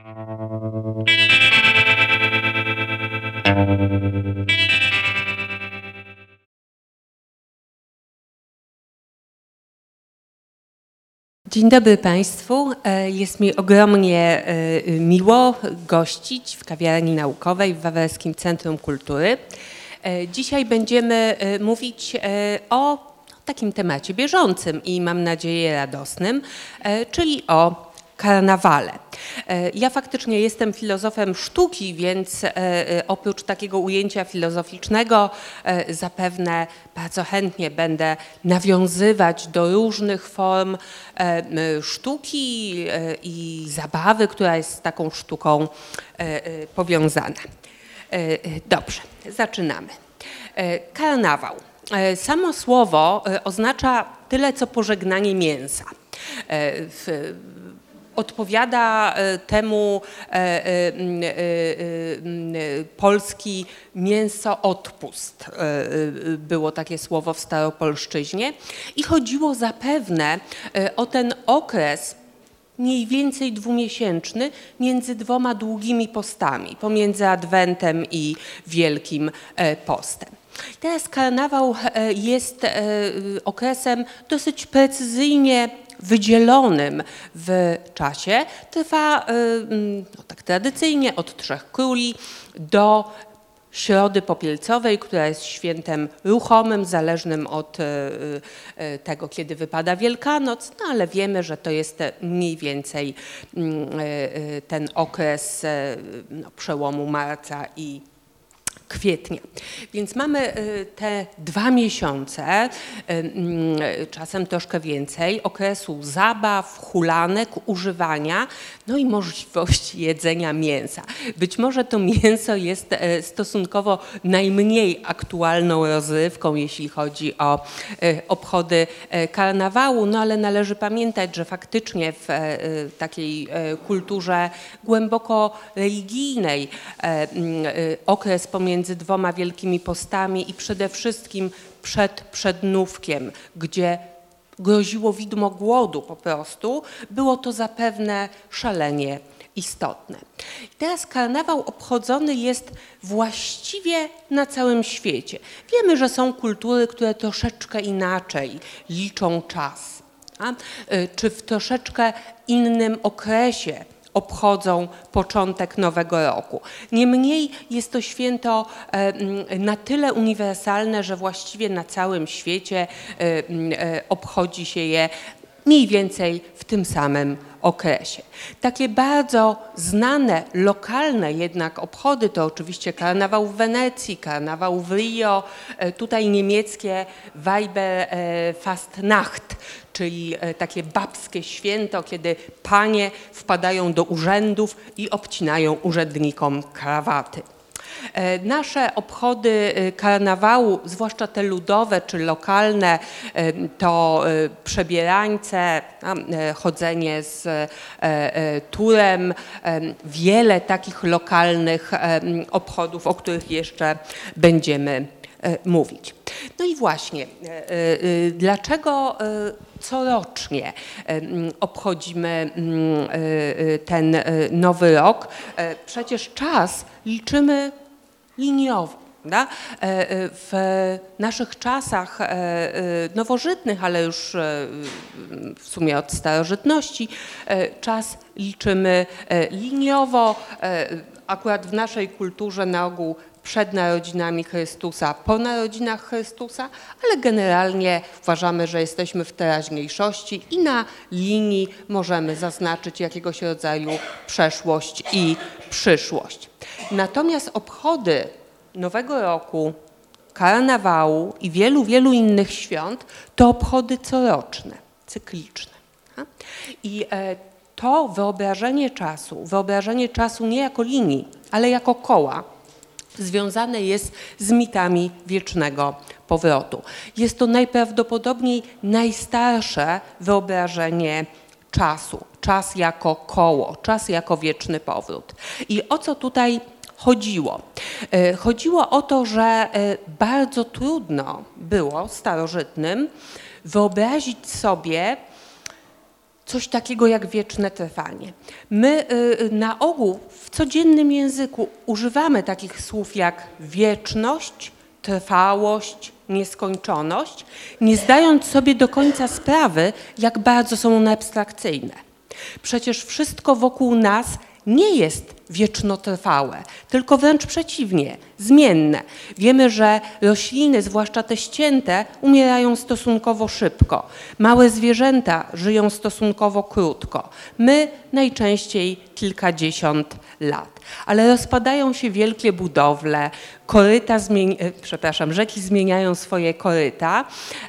Dzień dobry Państwu. E, jest mi ogromnie e, miło gościć w kawiarni naukowej w Wawelskim Centrum Kultury. E, dzisiaj będziemy mówić o takim temacie bieżącym i mam nadzieję radosnym, czyli o karnawale. E, ja faktycznie jestem filozofem sztuki, więc e, e, oprócz takiego ujęcia filozoficznego zapewne bardzo chętnie będę nawiązywać do różnych form sztuki i zabawy, która jest z taką sztuką powiązana. Dobrze, zaczynamy. Karnawał. Samo słowo oznacza tyle, co pożegnanie mięsa. Odpowiada e, temu e, e, polski mięsoodpust. Było takie słowo w staropolszczyźnie. I chodziło zapewne o ten okres mniej więcej dwumiesięczny między dwoma długimi postami, pomiędzy Adwentem i Wielkim Postem. Teraz karnawał jest okresem dosyć precyzyjnie wydzielonym w czasie trwa y, mm, no, tak tradycyjnie od Trzech Króli do Środy Popielcowej, która jest świętem ruchomym, zależnym od y, y, tego, kiedy wypada Wielkanoc, no ale wiemy, że to jest mniej więcej mm, ten okres no, przełomu marca i kwietnia. Więc mamy y, te dwa miesiące, y, mm, czasem troszkę więcej, okresu zabaw, hulanek, używania, no i możliwości jedzenia mięsa. Być może to mięso jest stosunkowo najmniej aktualną rozrywką, jeśli chodzi o obchody karnawału, no ale należy pamiętać, że faktycznie w takiej kulturze głęboko religijnej mm, okres pomiędzy między dwoma wielkimi postami i przede wszystkim przed przednówkiem, gdzie groziło widmo głodu po prostu, było to zapewne szalenie istotne. Teraz karnawał obchodzony jest właściwie na całym świecie. Wiemy, że są kultury, które troszeczkę inaczej liczą czas, a? Y, czy w troszeczkę innym okresie obchodzą początek nowego roku. Niemniej jest to święto na tyle uniwersalne, że właściwie na całym świecie obchodzi się je mniej więcej w tym samym okresie. Takie bardzo znane, lokalne jednak obchody to oczywiście karnawał w Wenecji, karnawał w Rio, tutaj niemieckie Weiberfastnacht, czyli e, takie babskie święto, kiedy panie wpadają do urzędów i obcinają urzędnikom krawaty. E, nasze obchody e, karnawału, zwłaszcza te ludowe czy lokalne, to przebierańce, chodzenie z turem, wiele takich lokalnych obchodów, o których jeszcze będziemy mówić. No i właśnie, dlaczego corocznie obchodzimy ten e, nowy rok. E, przecież czas liczymy liniowo. E, w naszych czasach nowożytnych, ale już w sumie od starożytności, czas liczymy liniowo. Akurat w naszej kulturze na ogół przed narodzinami Chrystusa, po narodzinach Chrystusa, ale generalnie uważamy, że jesteśmy w teraźniejszości i na linii możemy zaznaczyć jakiegoś rodzaju przeszłość i przyszłość. Natomiast obchody Nowego Roku, karnawału i wielu, wielu innych świąt to obchody coroczne, cykliczne. I e, to wyobrażenie czasu, wyobrażenie czasu nie jako linii, ale jako koła, związane jest z mitami wiecznego powrotu. Jest to najprawdopodobniej najstarsze wyobrażenie czasu. Czas jako koło, czas jako wieczny powrót. I o co tutaj chodziło? E, chodziło o to, że e, bardzo trudno było starożytnym wyobrazić sobie coś takiego jak wieczne trwanie. My na ogół w codziennym języku używamy takich słów jak wieczność, trwałość, nieskończoność, nie zdając sobie do końca sprawy, jak bardzo są one abstrakcyjne. Przecież wszystko wokół nas nie jest wiecznotrwałe, tylko wręcz przeciwnie, zmienne. Wiemy, że rośliny, zwłaszcza te ścięte, umierają stosunkowo szybko. Małe zwierzęta żyją stosunkowo krótko. My najczęściej kilkadziesiąt lat. Ale rozpadają się wielkie budowle, koryta zmieni- e, przepraszam, rzeki zmieniają swoje koryta.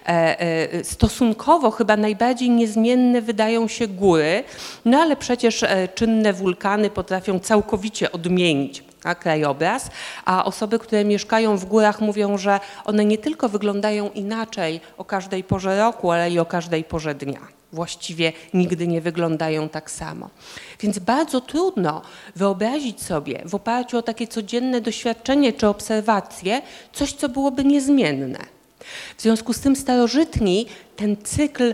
E, e, stosunkowo chyba najbardziej niezmienne wydają się góry, no ale przecież czynne wulkany potrafią całkowicie odmienić a krajobraz, a osoby, które mieszkają w górach mówią, że one nie tylko wyglądają inaczej o każdej porze roku, ale i o każdej porze dnia. Właściwie nigdy nie wyglądają tak samo. Więc bardzo trudno wyobrazić sobie w oparciu o takie codzienne doświadczenie czy obserwacje coś, co byłoby niezmienne. W związku z tym starożytni ten cykl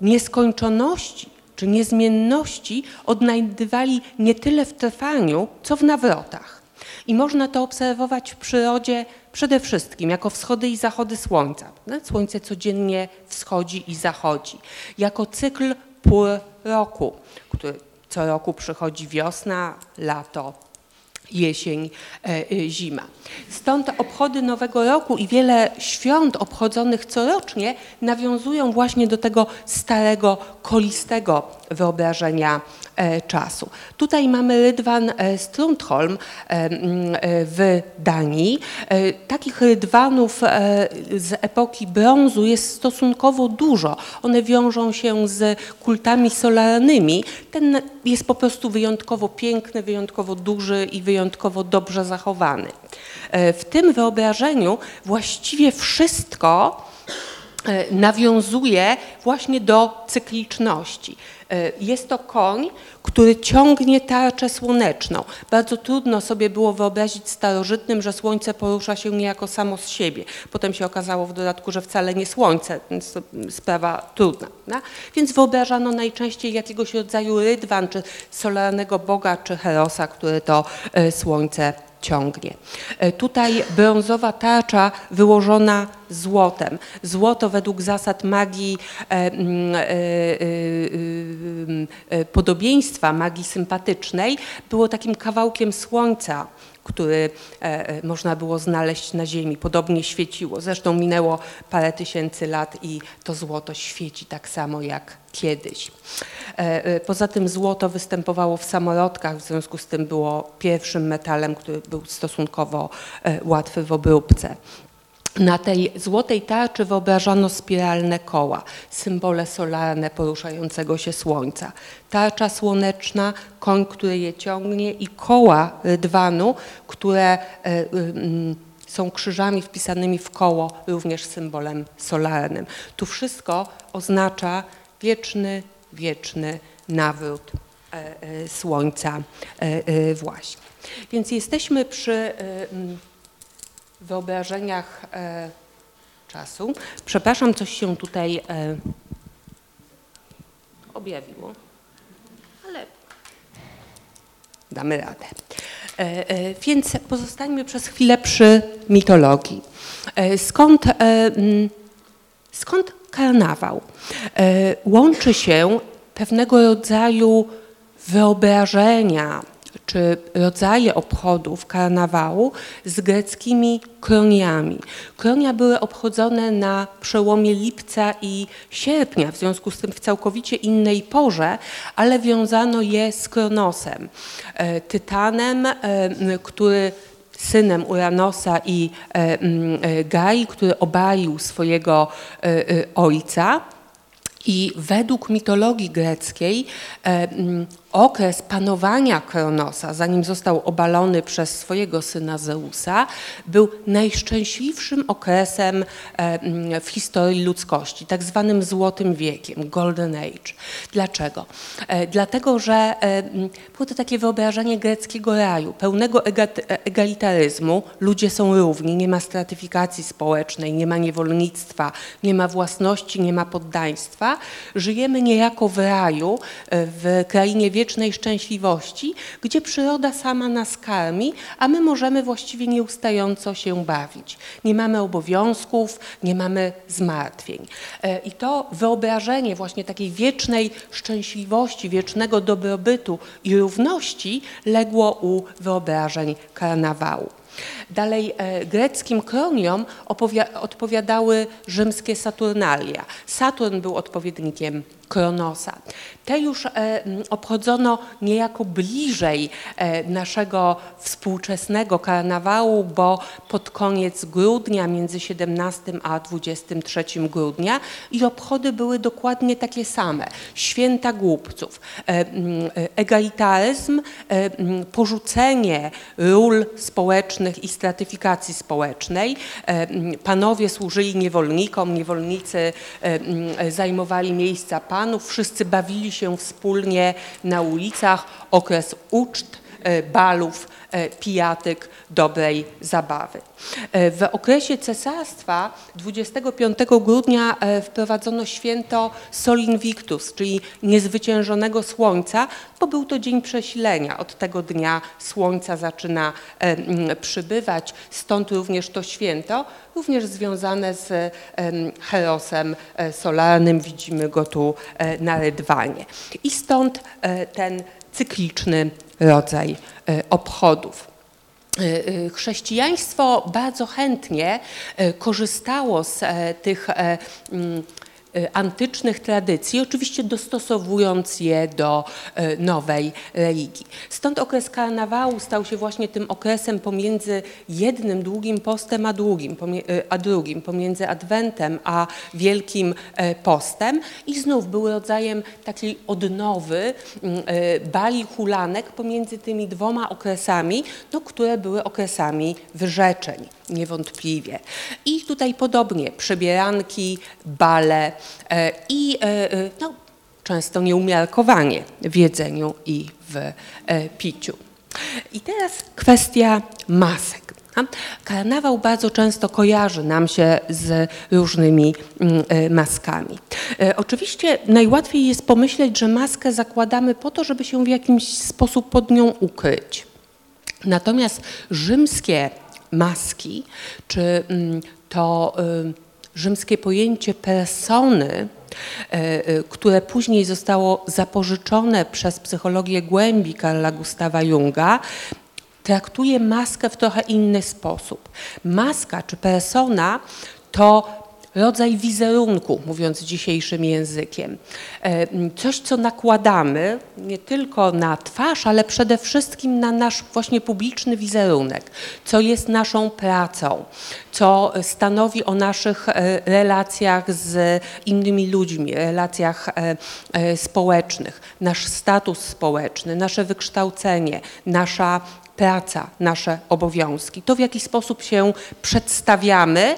nieskończoności czy niezmienności odnajdywali nie tyle w trwaniu, co w nawrotach. I można to obserwować w przyrodzie przede wszystkim jako wschody i zachody słońca. Słońce codziennie wschodzi i zachodzi. Jako cykl pór roku, który co roku przychodzi wiosna, lato, jesień, e, e, zima. Stąd obchody Nowego Roku i wiele świąt obchodzonych corocznie nawiązują właśnie do tego starego, kolistego wyobrażenia czasu. Tutaj mamy rydwan Strundholm w Danii. Takich rydwanów z epoki brązu jest stosunkowo dużo. One wiążą się z kultami solarnymi. Ten jest po prostu wyjątkowo piękny, wyjątkowo duży i wyjątkowo dobrze zachowany. E, w tym wyobrażeniu właściwie wszystko e, nawiązuje właśnie do cykliczności. E, jest to koń, który ciągnie tarczę słoneczną. Bardzo trudno sobie było wyobrazić starożytnym, że słońce porusza się niejako samo z siebie. Potem się okazało w dodatku, że wcale nie słońce, więc sprawa trudna. No? Więc wyobrażano najczęściej jakiegoś rodzaju rydwan, czy solarnego boga, czy herosa, który to słońce ciągnie. E, tutaj brązowa tarcza wyłożona złotem. Złoto według zasad magii e, e, podobieństwa, magii sympatycznej było takim kawałkiem słońca, który można było znaleźć na ziemi. Podobnie świeciło. Zresztą minęło parę tysięcy lat i to złoto świeci tak samo jak kiedyś. E, e, poza tym złoto występowało w samolotach, w związku z tym było pierwszym metalem, który był stosunkowo e, łatwy w obróbce. Na tej złotej tarczy wyobrażano spiralne koła, symbole solarne poruszającego się słońca. Tarcza słoneczna, koń, który je ciągnie i koła rydwanu, które są krzyżami wpisanymi w koło, również symbolem solarnym. Tu wszystko oznacza wieczny, wieczny nawrót e, e, słońca e, właśnie. Więc jesteśmy przy wyobrażeniach czasu. Przepraszam, coś się tutaj objawiło, ale damy radę. Więc pozostańmy przez chwilę przy mitologii. Skąd, skąd karnawał. E, łączy się pewnego rodzaju wyobrażenia czy rodzaje obchodów karnawału z greckimi kroniami. Kronia były obchodzone na przełomie lipca i sierpnia, w związku z tym w całkowicie innej porze, ale wiązano je z Kronosem, e, tytanem, e, który synem Uranosa i e, e, Gai, który obalił swojego ojca. I według mitologii greckiej okres panowania Kronosa, zanim został obalony przez swojego syna Zeusa, był najszczęśliwszym okresem w historii ludzkości, tak zwanym Złotym Wiekiem, Golden Age. Dlaczego? Dlatego, że było to takie wyobrażenie greckiego raju, pełnego egalitaryzmu. Ludzie są równi, nie ma stratyfikacji społecznej, nie ma niewolnictwa, nie ma własności, nie ma poddaństwa. Żyjemy niejako w raju, w krainie wiecznej szczęśliwości, gdzie przyroda sama nas karmi, a my możemy właściwie nieustająco się bawić. Nie mamy obowiązków, nie mamy zmartwień. E, I to wyobrażenie właśnie takiej wiecznej szczęśliwości, wiecznego dobrobytu i równości legło u wyobrażeń karnawału. Dalej e, greckim kroniom odpowiadały rzymskie Saturnalia. Saturn był odpowiednikiem Kronosa. Te już e, obchodzono niejako bliżej e, naszego współczesnego karnawału, bo pod koniec grudnia, między 17 a 23 grudnia i obchody były dokładnie takie same. Święta głupców, egalitaryzm, porzucenie ról społecznych i stratyfikacji społecznej. Panowie służyli niewolnikom, niewolnicy zajmowali miejsca panów, wszyscy bawili się wspólnie na ulicach, okres uczt, e, balów, e, pijatyk, dobrej zabawy. E, w okresie cesarstwa 25 grudnia wprowadzono święto Sol Invictus, czyli niezwyciężonego słońca, bo był to dzień przesilenia. Od tego dnia słońca zaczyna przybywać, stąd również to święto również związane z Herosem e, solarnym. Widzimy go tu e, na rydwanie. I stąd e, ten cykliczny rodzaj obchodów. Chrześcijaństwo bardzo chętnie korzystało z tych Y, antycznych tradycji, oczywiście dostosowując je do y, nowej religii. Stąd okres karnawału stał się właśnie tym okresem pomiędzy jednym długim postem a, drugim, y, a drugim, pomiędzy Adwentem a Wielkim Postem i znów był rodzajem takiej odnowy bali hulanek pomiędzy tymi dwoma okresami, no, które były okresami wyrzeczeń niewątpliwie. I tutaj podobnie przebieranki, bale e, i e, e, no, często nieumiarkowanie w jedzeniu i w piciu. I teraz kwestia masek. Karnawał bardzo często kojarzy nam się z różnymi mm, maskami. Oczywiście najłatwiej jest pomyśleć, że maskę zakładamy po to, żeby się w jakiś sposób pod nią ukryć. Natomiast rzymskie maski, czy mm, to y, rzymskie pojęcie persony, y, y, które później zostało zapożyczone przez psychologię głębi Karla Gustawa Junga, traktuje maskę w trochę inny sposób. Maska czy persona to rodzaj wizerunku, mówiąc dzisiejszym językiem. E, coś, co nakładamy nie tylko na twarz, ale przede wszystkim na nasz właśnie publiczny wizerunek, co jest naszą pracą, co stanowi o naszych e, relacjach z innymi ludźmi, relacjach e, społecznych, nasz status społeczny, nasze wykształcenie, nasza praca, nasze obowiązki. To, w jaki sposób się przedstawiamy,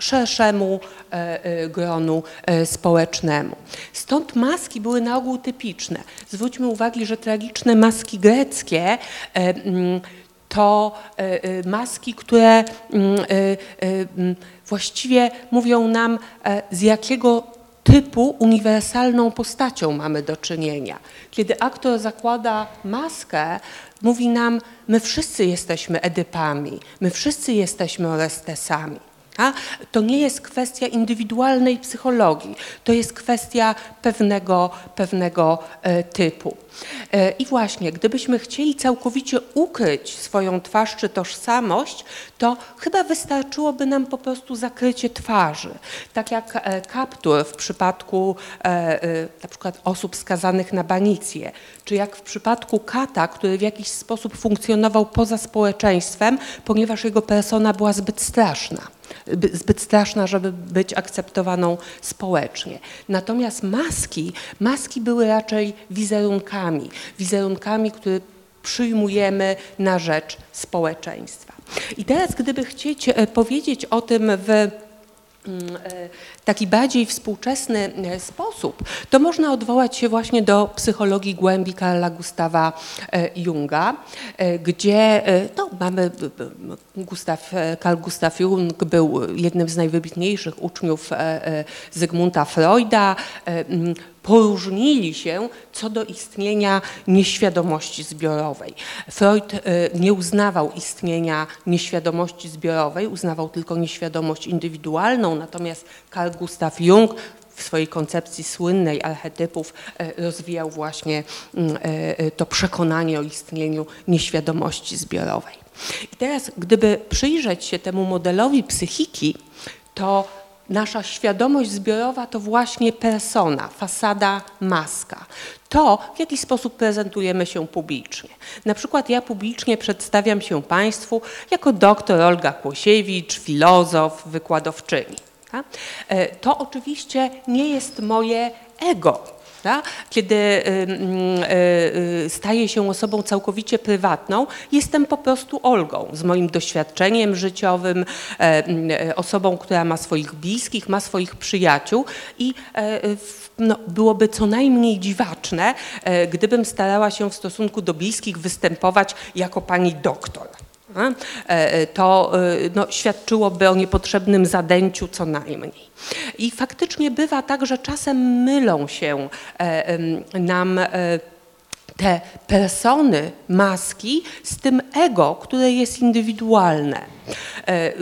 szerszemu e, e, gronu e, społecznemu. Stąd maski były na ogół typiczne. Zwróćmy uwagę, że tragiczne maski greckie mm, to maski, które mm, mm, właściwie mówią nam, z jakiego typu uniwersalną postacią mamy do czynienia. Kiedy aktor zakłada maskę, mówi nam, my wszyscy jesteśmy Edypami, my wszyscy jesteśmy Orestesami. To nie jest kwestia indywidualnej psychologii, to jest kwestia pewnego, pewnego e, typu. E, I właśnie, gdybyśmy chcieli całkowicie ukryć swoją twarz czy tożsamość, to chyba wystarczyłoby nam po prostu zakrycie twarzy. Tak jak e, kaptur w przypadku na przykład osób skazanych na banicję, czy jak w przypadku kata, który w jakiś sposób funkcjonował poza społeczeństwem, ponieważ jego persona była zbyt straszna zbyt straszna, żeby być akceptowaną społecznie. Natomiast maski, maski były raczej wizerunkami, wizerunkami, które przyjmujemy na rzecz społeczeństwa. I teraz, gdyby chcieć e, powiedzieć o tym w Mm, e, taki bardziej współczesny e, sposób, to można odwołać się właśnie do psychologii głębi Karla Gustawa e, Junga, gdzie no, mamy Gustaw, Karl Gustav Jung był jednym z najwybitniejszych uczniów Zygmunta Freuda, poróżnili się co do istnienia nieświadomości zbiorowej. Freud e, nie uznawał istnienia nieświadomości zbiorowej, uznawał tylko nieświadomość indywidualną, natomiast Carl Gustav Jung w swojej koncepcji słynnej archetypów e, rozwijał właśnie mm, e, to przekonanie o istnieniu nieświadomości zbiorowej. I teraz, gdyby przyjrzeć się temu modelowi psychiki, to nasza świadomość zbiorowa to właśnie persona, fasada, maska. To, w jaki sposób prezentujemy się publicznie. Na przykład ja publicznie przedstawiam się Państwu jako doktor Olga Kłosiewicz, filozof, wykładowczyni. E, to oczywiście nie jest moje ego, kiedy y, y, staję się osobą całkowicie prywatną, jestem po prostu Olgą z moim doświadczeniem życiowym, e, e, osobą, która ma swoich bliskich, ma swoich przyjaciół i e, no, byłoby co najmniej dziwaczne, gdybym starała się w stosunku do bliskich występować jako pani doktor. E, e, to e, no, świadczyłoby o niepotrzebnym zadęciu co najmniej. I faktycznie bywa tak, że czasem mylą się nam te persony, maski z tym ego, które jest indywidualne. E,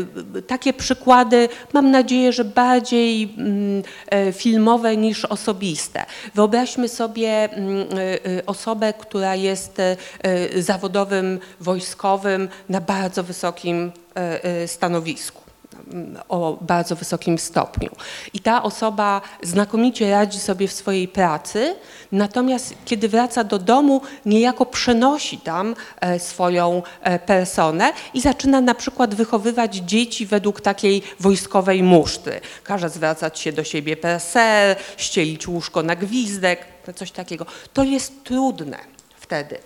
takie przykłady mam nadzieję, że bardziej mm, e, filmowe niż osobiste. Wyobraźmy sobie mm, e, osobę, która jest zawodowym wojskowym na bardzo wysokim stanowisku o bardzo wysokim stopniu. I ta osoba znakomicie radzi sobie w swojej pracy, natomiast kiedy wraca do domu, niejako przenosi tam e, swoją e, personę i zaczyna na przykład wychowywać dzieci według takiej wojskowej musztry. Każe zwracać się do siebie per ser, ścielić łóżko na gwizdek, coś takiego. To jest trudne wtedy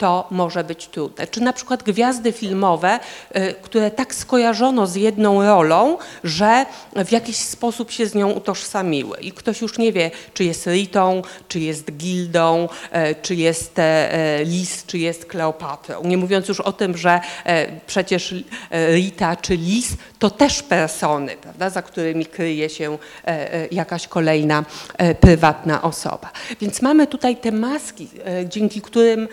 to może być trudne. Czy na przykład gwiazdy filmowe, y, które tak skojarzono z jedną rolą, że w jakiś sposób się z nią utożsamiły i ktoś już nie wie, czy jest Ritą, czy jest Gildą, y, czy jest e, e, Lis, czy jest Kleopatrą. Nie mówiąc już o tym, że e, przecież Rita czy Lis to też persony, prawda, za którymi kryje się jakaś kolejna prywatna osoba. Więc mamy tutaj te maski, dzięki którym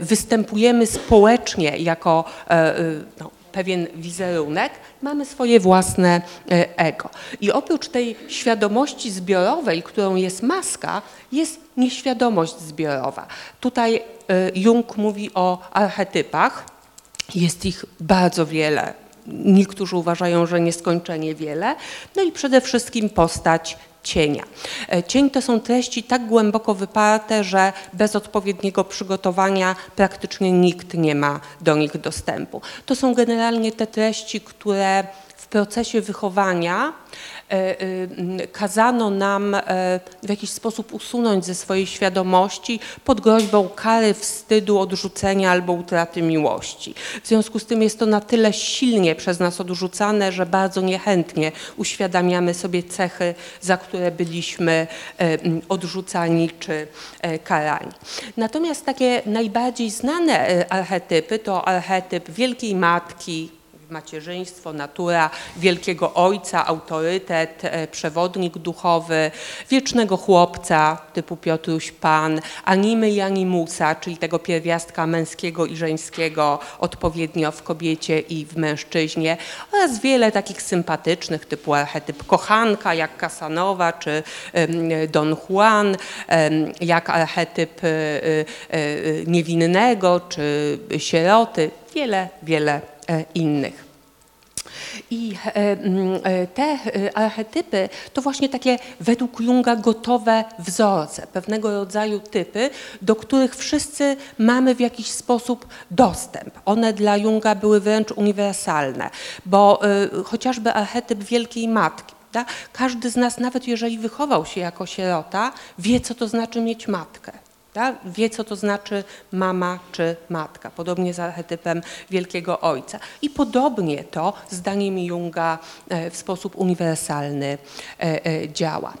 występujemy społecznie jako e, y, no, pewien wizerunek, mamy swoje własne e, ego. I oprócz tej świadomości zbiorowej, którą jest maska, jest nieświadomość zbiorowa. Tutaj e, Jung mówi o archetypach. Jest ich bardzo wiele. Niektórzy uważają, że nieskończenie wiele. No i przede wszystkim postać cienia. E, cień to są treści tak głęboko wyparte, że bez odpowiedniego przygotowania praktycznie nikt nie ma do nich dostępu. To są generalnie te treści, które w procesie wychowania kazano nam e, w jakiś sposób usunąć ze swojej świadomości pod groźbą kary, wstydu, odrzucenia albo utraty miłości. W związku z tym jest to na tyle silnie przez nas odrzucane, że bardzo niechętnie uświadamiamy sobie cechy, za które byliśmy odrzucani czy karani. Natomiast takie najbardziej znane archetypy to archetyp Wielkiej Matki, macierzyństwo, natura wielkiego ojca, autorytet, e, przewodnik duchowy, wiecznego chłopca typu Piotruś Pan, animy i animusa, czyli tego pierwiastka męskiego i żeńskiego odpowiednio w kobiecie i w mężczyźnie oraz wiele takich sympatycznych typu archetyp kochanka jak Casanowa czy Don Juan, jak archetyp e, e, niewinnego czy sieroty, wiele, wiele innych. I te archetypy to właśnie takie według Junga gotowe wzorce, pewnego rodzaju typy, do których wszyscy mamy w jakiś sposób dostęp. One dla Junga były wręcz uniwersalne, bo chociażby archetyp Wielkiej Matki, każdy z nas, nawet jeżeli wychował się jako sierota, wie, co to znaczy mieć matkę. Tak? Wie, co to znaczy mama czy matka. Podobnie z archetypem Wielkiego Ojca. I podobnie to, zdaniem Junga, e, w sposób uniwersalny e, e, działa.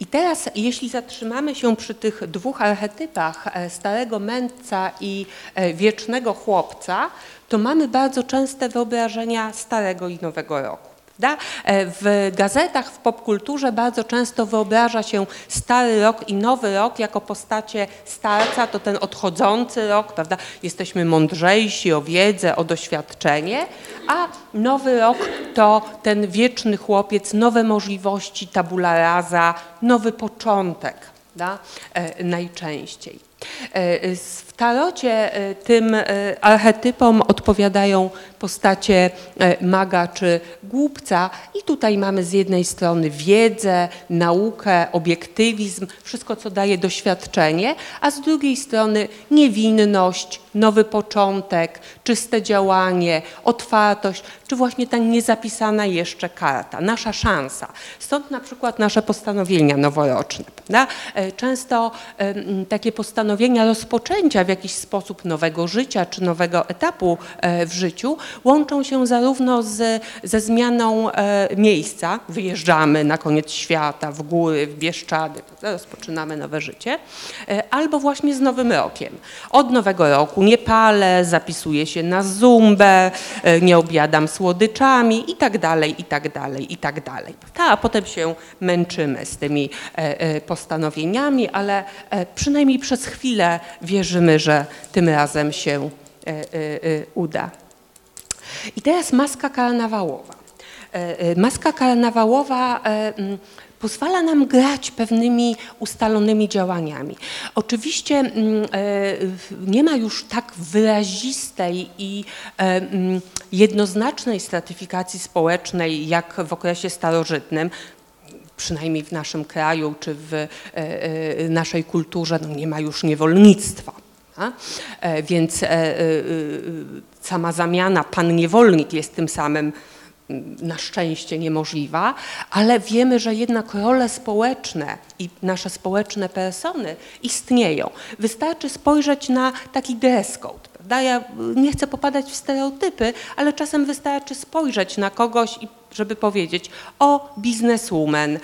I teraz, jeśli zatrzymamy się przy tych dwóch archetypach, starego mędrca i wiecznego chłopca, to mamy bardzo częste wyobrażenia starego i nowego roku. Prawda? E, w gazetach, w popkulturze bardzo często wyobraża się stary rok i nowy rok jako postacie starca, to ten odchodzący rok, prawda? Jesteśmy mądrzejsi o wiedzę, o doświadczenie, a nowy rok to ten wieczny chłopiec, nowe możliwości, tabula rasa, nowy początek? E, najczęściej. E, w tarocie tym archetypom odpowiadają postacie e, maga czy głupca. I tutaj mamy z jednej strony wiedzę, naukę, obiektywizm, wszystko co daje doświadczenie, a z drugiej strony niewinność, nowy początek, czyste działanie, otwartość, czy właśnie ta niezapisana jeszcze karta, nasza szansa. Stąd na przykład nasze postanowienia noworoczne. Prawda? E, często takie postanowienia rozpoczęcia w jakiś sposób nowego życia czy nowego etapu e, w życiu łączą się zarówno z, ze zmianą e, miejsca, wyjeżdżamy na koniec świata, w góry, w Bieszczady, rozpoczynamy nowe życie, e, albo właśnie z Nowym Rokiem. Od Nowego Roku nie palę, zapisuję się na zumbę, e, nie objadam słodyczami i tak dalej, i tak dalej, i tak dalej. a potem się męczymy z tymi postanowieniami, ale przynajmniej przez chwilę wierzymy, że tym razem się uda. I teraz maska karnawałowa. E, e, maska karnawałowa e, pozwala nam grać pewnymi ustalonymi działaniami. Oczywiście nie ma już tak wyrazistej i jednoznacznej stratyfikacji społecznej jak w okresie starożytnym przynajmniej w naszym kraju czy w naszej kulturze, no nie ma już niewolnictwa. Więc sama zamiana pan niewolnik jest tym samym na szczęście niemożliwa, ale wiemy, że jednak role społeczne i nasze społeczne persony istnieją. Wystarczy spojrzeć na taki dress code. Ja nie chcę popadać w stereotypy, ale czasem wystarczy spojrzeć na kogoś i żeby powiedzieć o bizneswoman, y,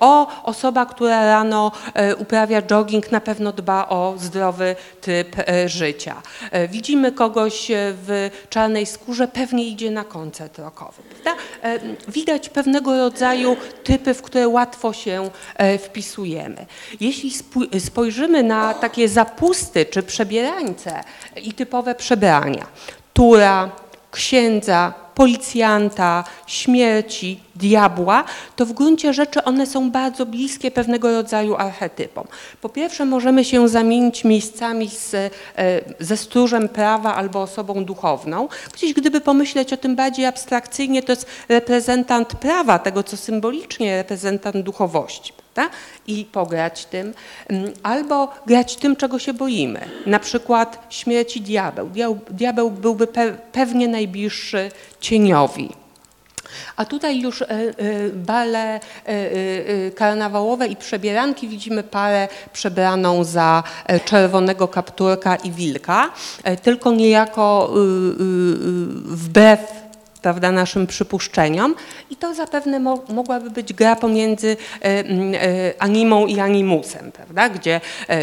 o osoba, która rano y, uprawia jogging, na pewno dba o zdrowy typ y, życia. Widzimy kogoś w czarnej skórze, pewnie idzie na koncert rockowy. Prawda? Widać pewnego rodzaju typy, w które łatwo się wpisujemy. Jeśli spojrzymy na takie zapusty czy przebierańce i typowe przebrania, tura, księdza, policjanta, śmierci, diabła, to w gruncie rzeczy one są bardzo bliskie pewnego rodzaju archetypom. Po pierwsze możemy się zamienić miejscami z, e, ze stróżem prawa albo osobą duchowną. Gdzieś gdyby pomyśleć o tym bardziej abstrakcyjnie, to jest reprezentant prawa, tego co symbolicznie reprezentant duchowości i pograć tym, mm, albo grać tym, czego się boimy. Na przykład śmierci diabeł. Diabeł byłby pewnie najbliższy cieniowi. A tutaj już e, e, bale e, karnawałowe i przebieranki. Widzimy parę przebraną za czerwonego kapturka i wilka, tylko niejako wbrew prawda, naszym przypuszczeniom i to zapewne mo mogłaby być gra pomiędzy e, e, animą i animusem, prawda, gdzie e,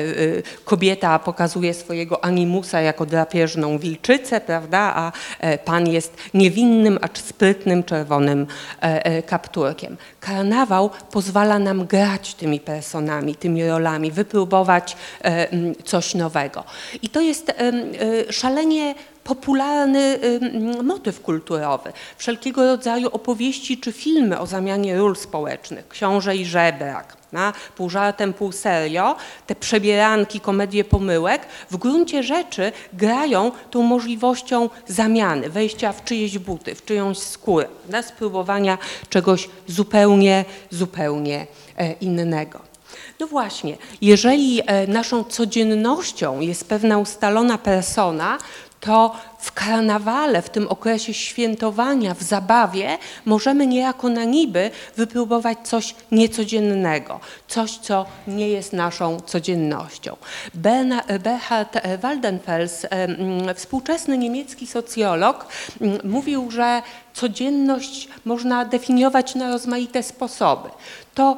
kobieta pokazuje swojego animusa jako drapieżną wilczycę, prawda, a pan jest niewinnym, acz sprytnym, czerwonym kapturkiem. Karnawał pozwala nam grać tymi personami, tymi rolami, wypróbować coś nowego. I to jest szalenie popularny motyw kulturowy. Wszelkiego rodzaju opowieści czy filmy o zamianie ról społecznych, książę i żebrak, na, pół żartem, pół serio, te przebieranki, komedie pomyłek, w gruncie rzeczy grają tą możliwością zamiany, wejścia w czyjeś buty, w czyjąś skórę, na spróbowania czegoś zupełnie, zupełnie e, innego. No właśnie, jeżeli e, naszą codziennością jest pewna ustalona persona, to w karnawale, w tym okresie świętowania, w zabawie, możemy niejako na niby wypróbować coś niecodziennego, coś, co nie jest naszą codziennością. Bernhard Waldenfels, współczesny niemiecki socjolog, mówił, że codzienność można definiować na rozmaite sposoby. To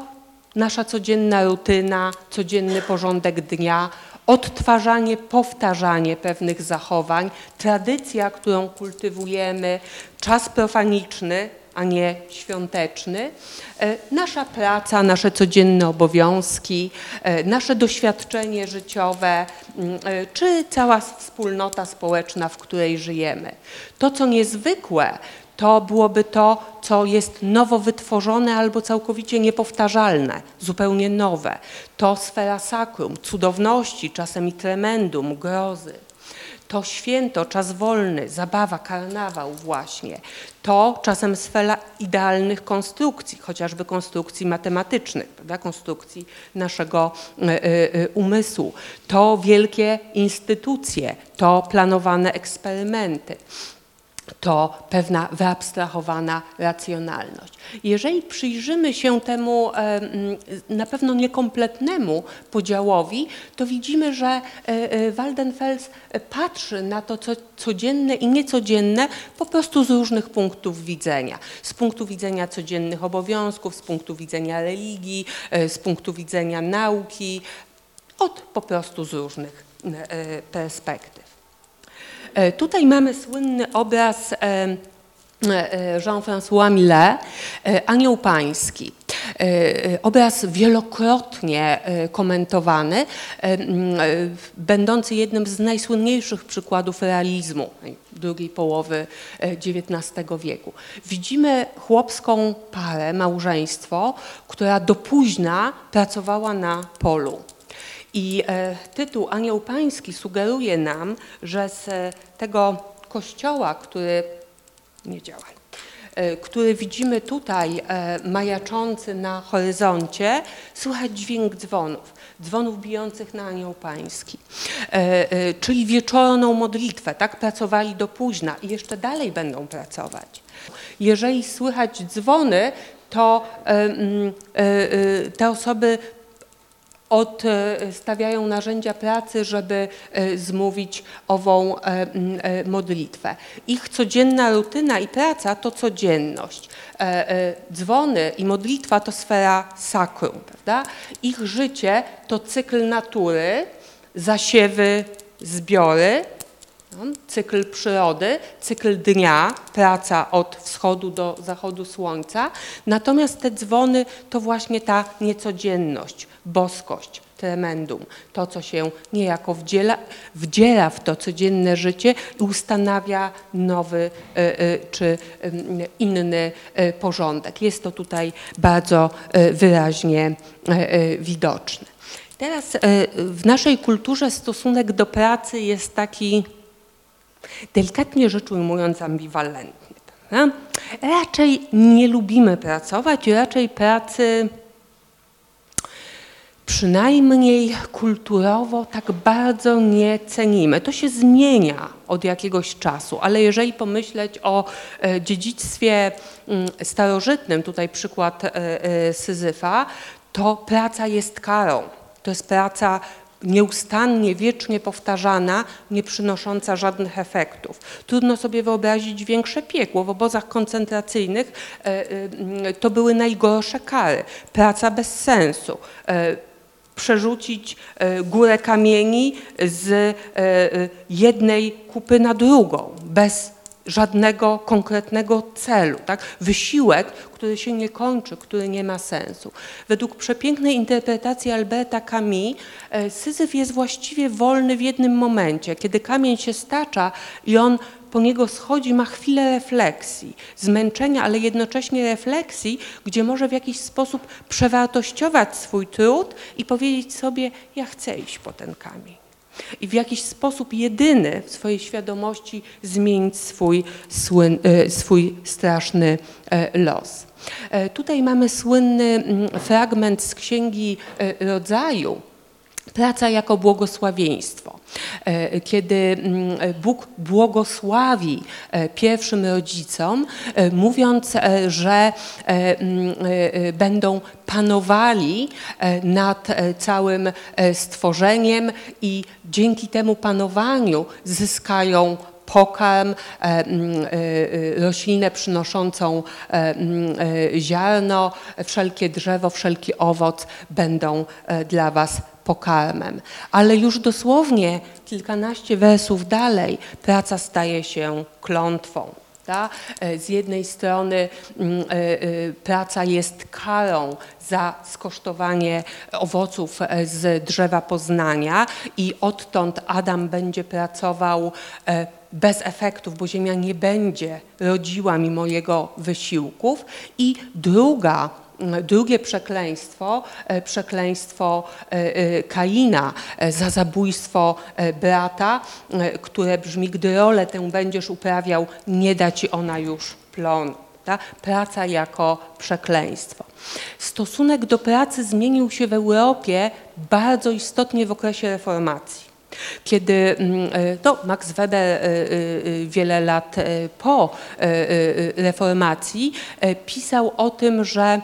nasza codzienna rutyna, codzienny porządek dnia, odtwarzanie, powtarzanie pewnych zachowań, tradycja, którą kultywujemy, czas profaniczny, a nie świąteczny, e, nasza praca, nasze codzienne obowiązki, e, nasze doświadczenie życiowe, mm, e, czy cała wspólnota społeczna, w której żyjemy. To, co niezwykłe, to byłoby to, co jest nowo wytworzone albo całkowicie niepowtarzalne, zupełnie nowe. To sfera sakrum, cudowności, czasem i tremendum, grozy. To święto, czas wolny, zabawa, karnawał właśnie. To czasem sfera idealnych konstrukcji, chociażby konstrukcji matematycznych, prawda? konstrukcji naszego y, y, umysłu. To wielkie instytucje, to planowane eksperymenty to pewna wyabstrahowana racjonalność. Jeżeli przyjrzymy się temu na pewno niekompletnemu podziałowi, to widzimy, że e, e, Waldenfels patrzy na to, co codzienne i niecodzienne po prostu z różnych punktów widzenia. Z punktu widzenia codziennych obowiązków, z punktu widzenia religii, e, z punktu widzenia nauki, od po prostu z różnych perspektyw. E, tutaj mamy słynny obraz e, e, Jean-François Millet, Anioł Pański. Obraz wielokrotnie komentowany, będący jednym z najsłynniejszych przykładów realizmu drugiej połowy XIX wieku. Widzimy chłopską parę, małżeństwo, która do późna pracowała na polu. I e, tytuł Anioł Pański sugeruje nam, że z tego kościoła, który nie działa, e, który widzimy tutaj e, majaczący na horyzoncie, słychać dźwięk dzwonów, dzwonów bijących na Anioł Pański, czyli wieczorną modlitwę. Tak pracowali do późna i jeszcze dalej będą pracować. Jeżeli słychać dzwony, to te osoby odstawiają narzędzia pracy, żeby e, zmówić ową e, e, modlitwę. Ich codzienna rutyna i praca to codzienność. Dzwony i modlitwa to sfera sakrum, prawda? Ich życie to cykl natury, zasiewy, zbiory, no, cykl przyrody, cykl dnia, praca od wschodu do zachodu słońca. Natomiast te dzwony to właśnie ta niecodzienność, boskość, tremendum, to co się niejako wdziela, wdziela w to codzienne życie i ustanawia nowy e, e, czy inny e, porządek. Jest to tutaj bardzo wyraźnie widoczne. Teraz w naszej kulturze stosunek do pracy jest taki delikatnie rzecz ujmując ambiwalentny. Prawda? Raczej nie lubimy pracować, raczej pracy przynajmniej kulturowo tak bardzo nie cenimy. To się zmienia od jakiegoś czasu, ale jeżeli pomyśleć o e, dziedzictwie mm, starożytnym, tutaj przykład e, e, Syzyfa, to praca jest karą. To jest praca nieustannie, wiecznie powtarzana, nie przynosząca żadnych efektów. Trudno sobie wyobrazić większe piekło. W obozach koncentracyjnych to były najgorsze kary. Praca bez sensu przerzucić e, górę kamieni z e, e, jednej kupy na drugą, bez żadnego konkretnego celu. Tak? Wysiłek, który się nie kończy, który nie ma sensu. Według przepięknej interpretacji Alberta Camus, Syzyf jest właściwie wolny w jednym momencie, kiedy kamień się stacza i on po niego schodzi, ma chwilę refleksji, zmęczenia, ale jednocześnie refleksji, gdzie może w jakiś sposób przewartościować swój trud i powiedzieć sobie: Ja chcę iść po ten kamień i w jakiś sposób jedyny w swojej świadomości zmienić swój, słyn, e, swój straszny e, los. E, tutaj mamy słynny mm, fragment z Księgi Rodzaju, praca jako błogosławieństwo. Kiedy mm, Bóg błogosławi pierwszym rodzicom, mówiąc, że mm, będą panowali e, nad e, całym e, stworzeniem i dzięki temu panowaniu zyskają pokarm, roślinę przynoszącą ziarno, wszelkie drzewo, wszelki owoc będą dla Was pokarmem. Ale już dosłownie kilkanaście wersów dalej praca staje się klątwą. Prawda? E, z jednej strony mm, e, e, praca jest karą za skosztowanie owoców z drzewa poznania i odtąd Adam będzie pracował bez efektów, bo ziemia nie będzie rodziła mimo jego wysiłków. I druga drugie przekleństwo, e, przekleństwo e, e, Kaina za zabójstwo brata, które brzmi, gdy rolę tę będziesz uprawiał, nie da ci ona już plonu. Praca jako przekleństwo. Stosunek do pracy zmienił się w Europie bardzo istotnie w okresie reformacji. Kiedy to Max Weber wiele lat po reformacji pisał o tym, że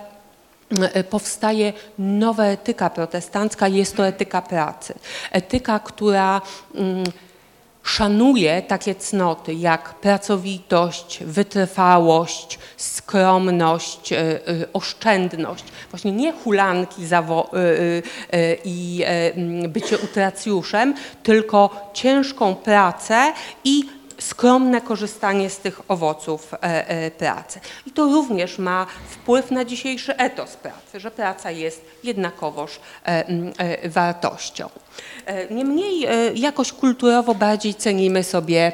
powstaje nowa etyka protestancka, jest to etyka pracy. Etyka, która mm, szanuje takie cnoty jak pracowitość, wytrwałość, skromność, e, e, oszczędność. Właśnie nie hulanki i bycie utracjuszem, tylko ciężką pracę i skromne korzystanie z tych owoców e, e, pracy. I to również ma wpływ na dzisiejszy etos pracy, że praca jest jednakowoż e, wartością. Niemniej jakoś kulturowo bardziej cenimy sobie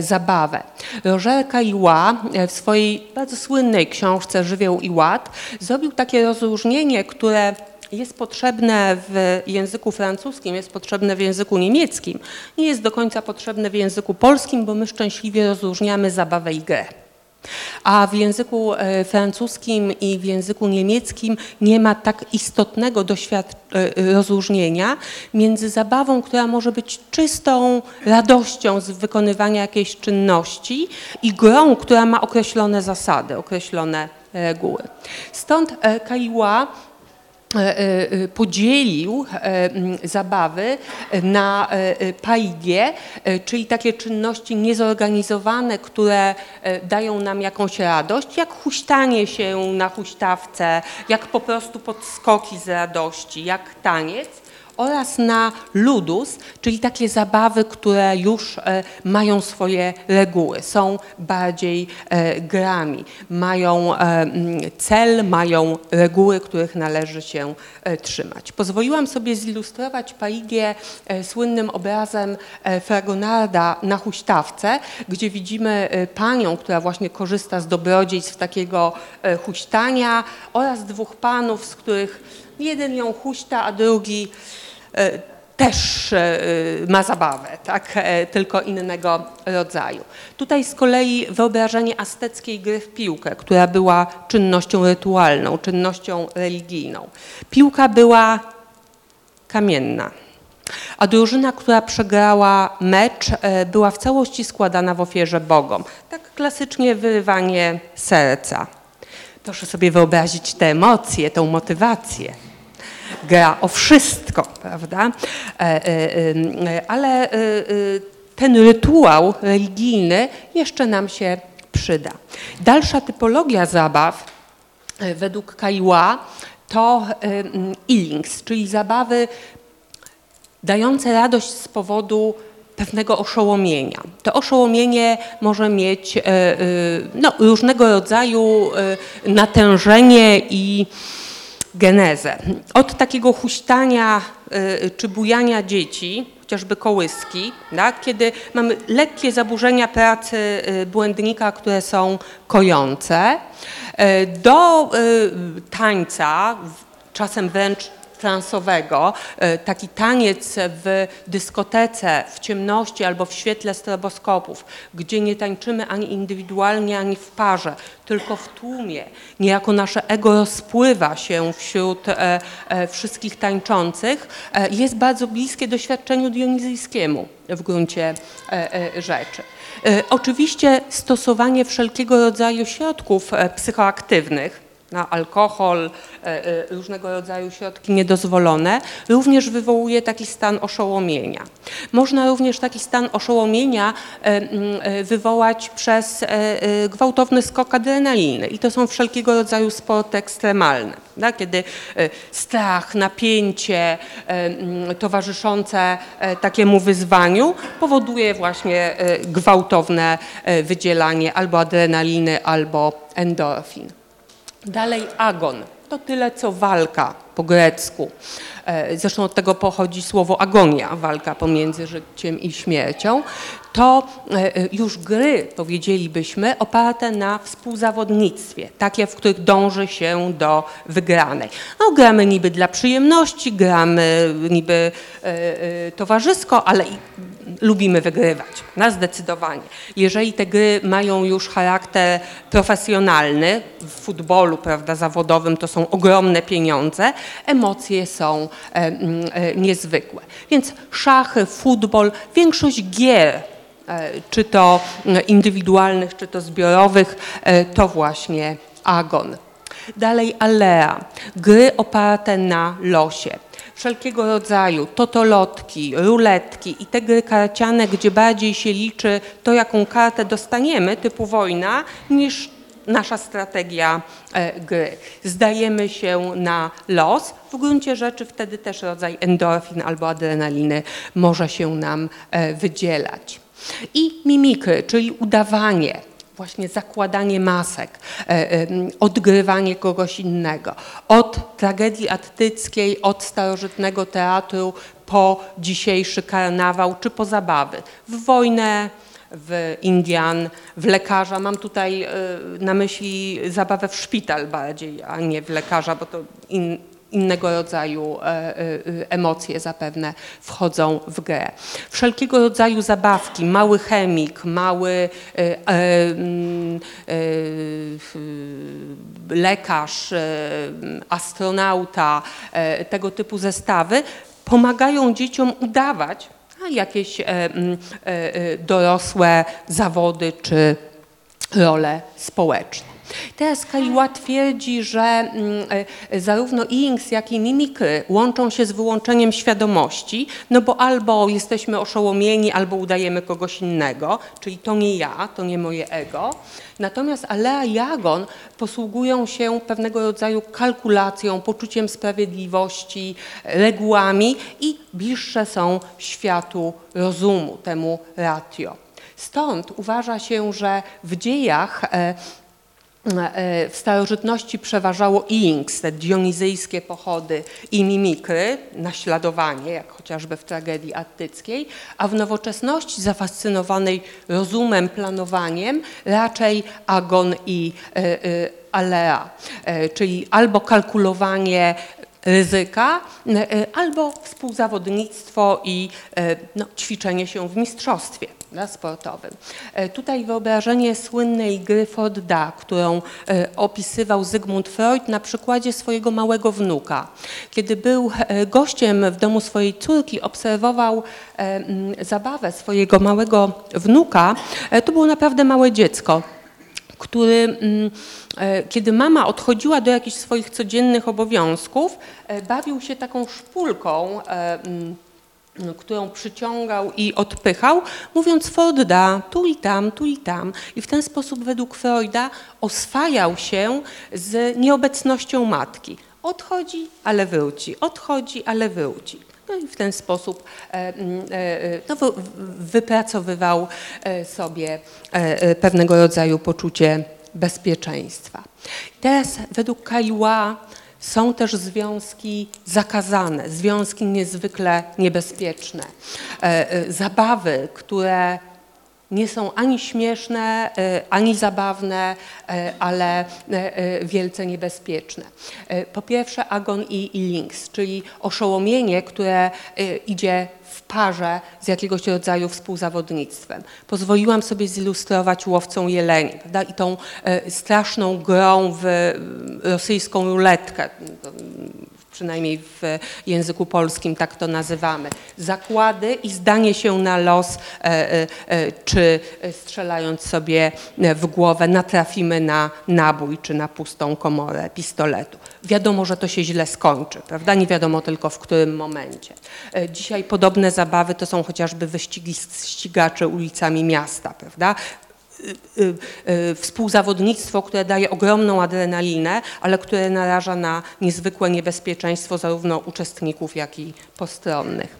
zabawę. Roger Caillois w swojej bardzo słynnej książce Żywioł i Ład zrobił takie rozróżnienie, które jest potrzebne w języku francuskim, jest potrzebne w języku niemieckim, nie jest do końca potrzebne w języku polskim, bo my szczęśliwie rozróżniamy zabawę i grę. A w języku e, francuskim i w języku niemieckim nie ma tak istotnego e, rozróżnienia między zabawą, która może być czystą radością z wykonywania jakiejś czynności i grą, która ma określone zasady, określone reguły. Stąd Kaiła E, e, podzielił e, zabawy na paigie, czyli takie czynności niezorganizowane, które dają nam jakąś radość, jak huśtanie się na huśtawce, jak po prostu podskoki z radości, jak taniec oraz na ludus, czyli takie zabawy, które już e, mają swoje reguły, są bardziej e, grami, mają e, cel, mają reguły, których należy się trzymać. Pozwoliłam sobie zilustrować Paigię słynnym obrazem Fragonarda na huśtawce, gdzie widzimy panią, która właśnie korzysta z dobrodziejstw takiego huśtania oraz dwóch panów, z których jeden ją huśta, a drugi też e, ma zabawę, tak? E, tylko innego rodzaju. Tutaj z kolei wyobrażenie azteckiej gry w piłkę, która była czynnością rytualną, czynnością religijną. Piłka była kamienna, a drużyna, która przegrała mecz, była w całości składana w ofierze bogom. Tak klasycznie wyrywanie serca. Proszę sobie wyobrazić te emocje, tą motywację gra o wszystko, prawda? E, e, e, ale ten rytuał religijny jeszcze nam się przyda. Dalsza typologia zabaw według Kaiła to illings, czyli zabawy dające radość z powodu pewnego oszołomienia. To oszołomienie może mieć no, różnego rodzaju natężenie i genezę. Od takiego huśtania czy bujania dzieci, chociażby kołyski, tak? kiedy mamy lekkie zaburzenia pracy y, błędnika, które są kojące, y, do y, tańca, czasem wręcz transowego, e, taki taniec w dyskotece, w ciemności albo w świetle stroboskopów, gdzie nie tańczymy ani indywidualnie, ani w parze, tylko w tłumie. Niejako nasze ego rozpływa się wśród e, e, wszystkich tańczących, jest bardzo bliskie doświadczeniu dionizyjskiemu w gruncie rzeczy. Oczywiście stosowanie wszelkiego rodzaju środków psychoaktywnych, na alkohol, e, e, różnego rodzaju środki niedozwolone, również wywołuje taki stan oszołomienia. Można również taki stan oszołomienia e, wywołać przez gwałtowny skok adrenaliny i to są wszelkiego rodzaju sporty ekstremalne, kiedy strach, napięcie towarzyszące takiemu wyzwaniu powoduje właśnie gwałtowne wydzielanie albo adrenaliny, albo endorfin. Dalej agon. To tyle co walka po grecku. E, zresztą od tego pochodzi słowo agonia, walka pomiędzy życiem i śmiercią. To e, e, już gry, powiedzielibyśmy, oparte na współzawodnictwie, takie, w których dąży się do wygranej. No, gramy niby dla przyjemności, gramy niby towarzysko, ale lubimy wygrywać, na zdecydowanie. Jeżeli te gry mają już charakter profesjonalny, w futbolu prawda, zawodowym to są ogromne pieniądze, emocje są e, e, niezwykłe. Więc szachy, futbol, większość gier e, czy to indywidualnych, czy to zbiorowych, e, to właśnie agon. Dalej alea, gry oparte na losie wszelkiego rodzaju totolotki, ruletki i te gry karciane, gdzie bardziej się liczy to, jaką kartę dostaniemy, typu wojna, niż nasza strategia e, gry. Zdajemy się na los. W gruncie rzeczy wtedy też rodzaj endorfin albo adrenaliny może się nam e, wydzielać. I mimikry, czyli udawanie, właśnie zakładanie masek, e, odgrywanie kogoś innego. Od tragedii attyckiej, od starożytnego teatru po dzisiejszy karnawał czy po zabawy. W wojnę, w Indian, w lekarza. Mam tutaj e, na myśli zabawę w szpital bardziej, a nie w lekarza, bo to in, innego rodzaju e, e, emocje zapewne wchodzą w grę. Wszelkiego rodzaju zabawki, mały chemik, mały mm, lekarz, astronauta, tego typu zestawy pomagają dzieciom udawać, jakieś e, e, e, dorosłe zawody czy role społeczne. Teraz Kaliła twierdzi, że mm, zarówno Ings, jak i mimikry łączą się z wyłączeniem świadomości, no bo albo jesteśmy oszołomieni, albo udajemy kogoś innego, czyli to nie ja, to nie moje ego. Natomiast Alea i Agon posługują się pewnego rodzaju kalkulacją, poczuciem sprawiedliwości, regułami i bliższe są światu rozumu, temu ratio. Stąd uważa się, że w dziejach e, E, w starożytności przeważało inks, te dionizyjskie pochody i mimikry, naśladowanie, jak chociażby w tragedii attyckiej, a w nowoczesności zafascynowanej rozumem, planowaniem raczej agon i e, e, alea, czyli albo kalkulowanie ryzyka, albo współzawodnictwo i no, ćwiczenie się w mistrzostwie sportowym. E, tutaj wyobrażenie słynnej gry Forda, którą e, opisywał Zygmunt Freud na przykładzie swojego małego wnuka. Kiedy był e, gościem w domu swojej córki, obserwował zabawę swojego małego wnuka, to było naprawdę małe dziecko który, kiedy mama odchodziła do jakichś swoich codziennych obowiązków, bawił się taką szpulką którą przyciągał i odpychał, mówiąc Forda tu i tam, tu i tam. I w ten sposób według Freuda oswajał się z nieobecnością matki. Odchodzi, ale wróci, odchodzi, ale wróci. No i w ten sposób no, wypracowywał sobie pewnego rodzaju poczucie bezpieczeństwa. Teraz według Kaiła są też związki zakazane, związki niezwykle niebezpieczne, zabawy, które nie są ani śmieszne, e, ani zabawne, e, ale e, wielce niebezpieczne. Po pierwsze agon i, i links, czyli oszołomienie, które idzie w parze z jakiegoś rodzaju współzawodnictwem. Pozwoliłam sobie zilustrować łowcą jeleni prawda? i tą straszną grą w rosyjską ruletkę przynajmniej w języku polskim tak to nazywamy, zakłady i zdanie się na los, e, e, e, czy strzelając sobie w głowę natrafimy na nabój czy na pustą komorę pistoletu. Wiadomo, że to się źle skończy, prawda? Nie wiadomo tylko w którym momencie. Dzisiaj podobne zabawy to są chociażby wyścigi ścigaczy ulicami miasta, prawda? Y, y, y, współzawodnictwo, które daje ogromną adrenalinę, ale które naraża na niezwykłe niebezpieczeństwo zarówno uczestników, jak i postronnych.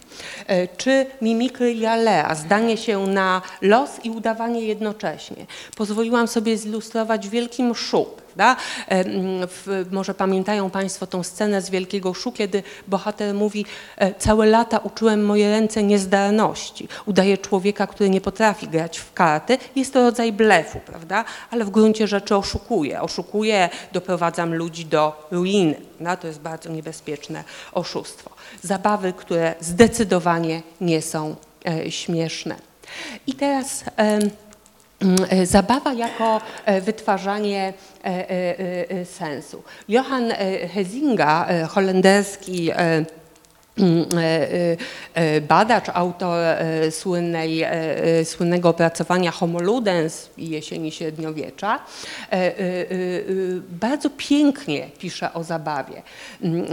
E, czy mimikry Jalea, zdanie się na los i udawanie jednocześnie. Pozwoliłam sobie zilustrować wielkim szub. E, w, może pamiętają Państwo tą scenę z Wielkiego Szu, kiedy bohater mówi e, całe lata uczyłem moje ręce niezdarności. Udaje człowieka, który nie potrafi grać w karty. Jest to rodzaj blefu, prawda? Ale w gruncie rzeczy oszukuje. Oszukuje, doprowadzam ludzi do ruiny. No, to jest bardzo niebezpieczne oszustwo. Zabawy, które zdecydowanie nie są e, śmieszne. I teraz zabawa jako e, wytwarzanie e, e, sensu. Johann Hesinga, holenderski Mm, e, e, badacz, autor e, słynnej, słynnego opracowania Homo Ludens i jesieni średniowiecza, bardzo pięknie pisze o zabawie. Mm,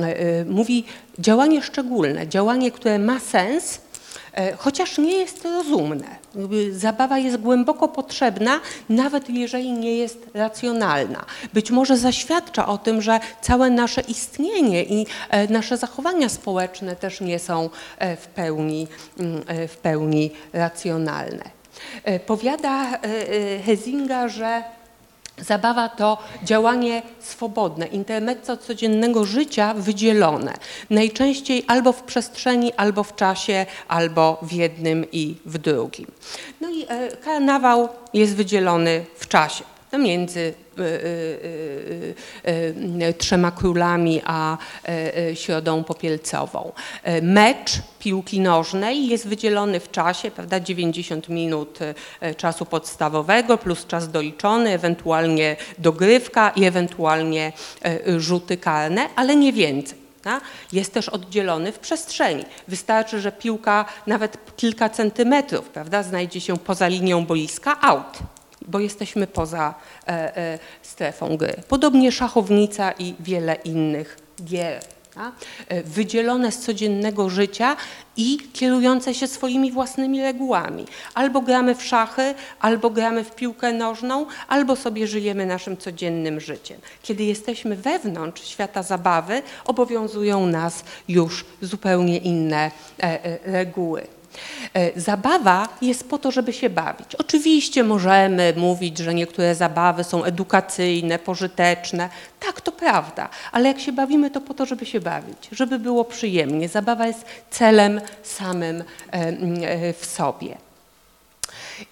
mówi działanie szczególne, działanie, które ma sens, E, chociaż nie jest rozumne. Zabawa jest głęboko potrzebna, nawet jeżeli nie jest racjonalna. Być może zaświadcza o tym, że całe nasze istnienie i e, nasze zachowania społeczne też nie są e, w pełni, mm, w pełni racjonalne. Powiada Hezinga, że Zabawa to działanie swobodne, intermezzo codziennego życia wydzielone. Najczęściej albo w przestrzeni, albo w czasie, albo w jednym i w drugim. No i e, karnawał jest wydzielony w czasie między Y, y, y, trzema królami a środą popielcową. Mecz piłki nożnej jest wydzielony w czasie, prawda, 90 minut czasu podstawowego plus czas doliczony, ewentualnie dogrywka i ewentualnie rzuty karne, ale nie więcej. Jest też oddzielony w przestrzeni. Wystarczy, że piłka nawet kilka centymetrów prawda, znajdzie się poza linią boiska, out bo jesteśmy poza e, e, strefą gry. Podobnie szachownica i wiele innych gier. E, wydzielone z codziennego życia i kierujące się swoimi własnymi regułami. Albo gramy w szachy, albo gramy w piłkę nożną, albo sobie żyjemy naszym codziennym życiem. Kiedy jesteśmy wewnątrz świata zabawy, obowiązują nas już zupełnie inne reguły. E, zabawa jest po to, żeby się bawić. Oczywiście możemy mówić, że niektóre zabawy są edukacyjne, pożyteczne. Tak, to prawda, ale jak się bawimy, to po to, żeby się bawić, żeby było przyjemnie. Zabawa jest celem samym e, e, w sobie.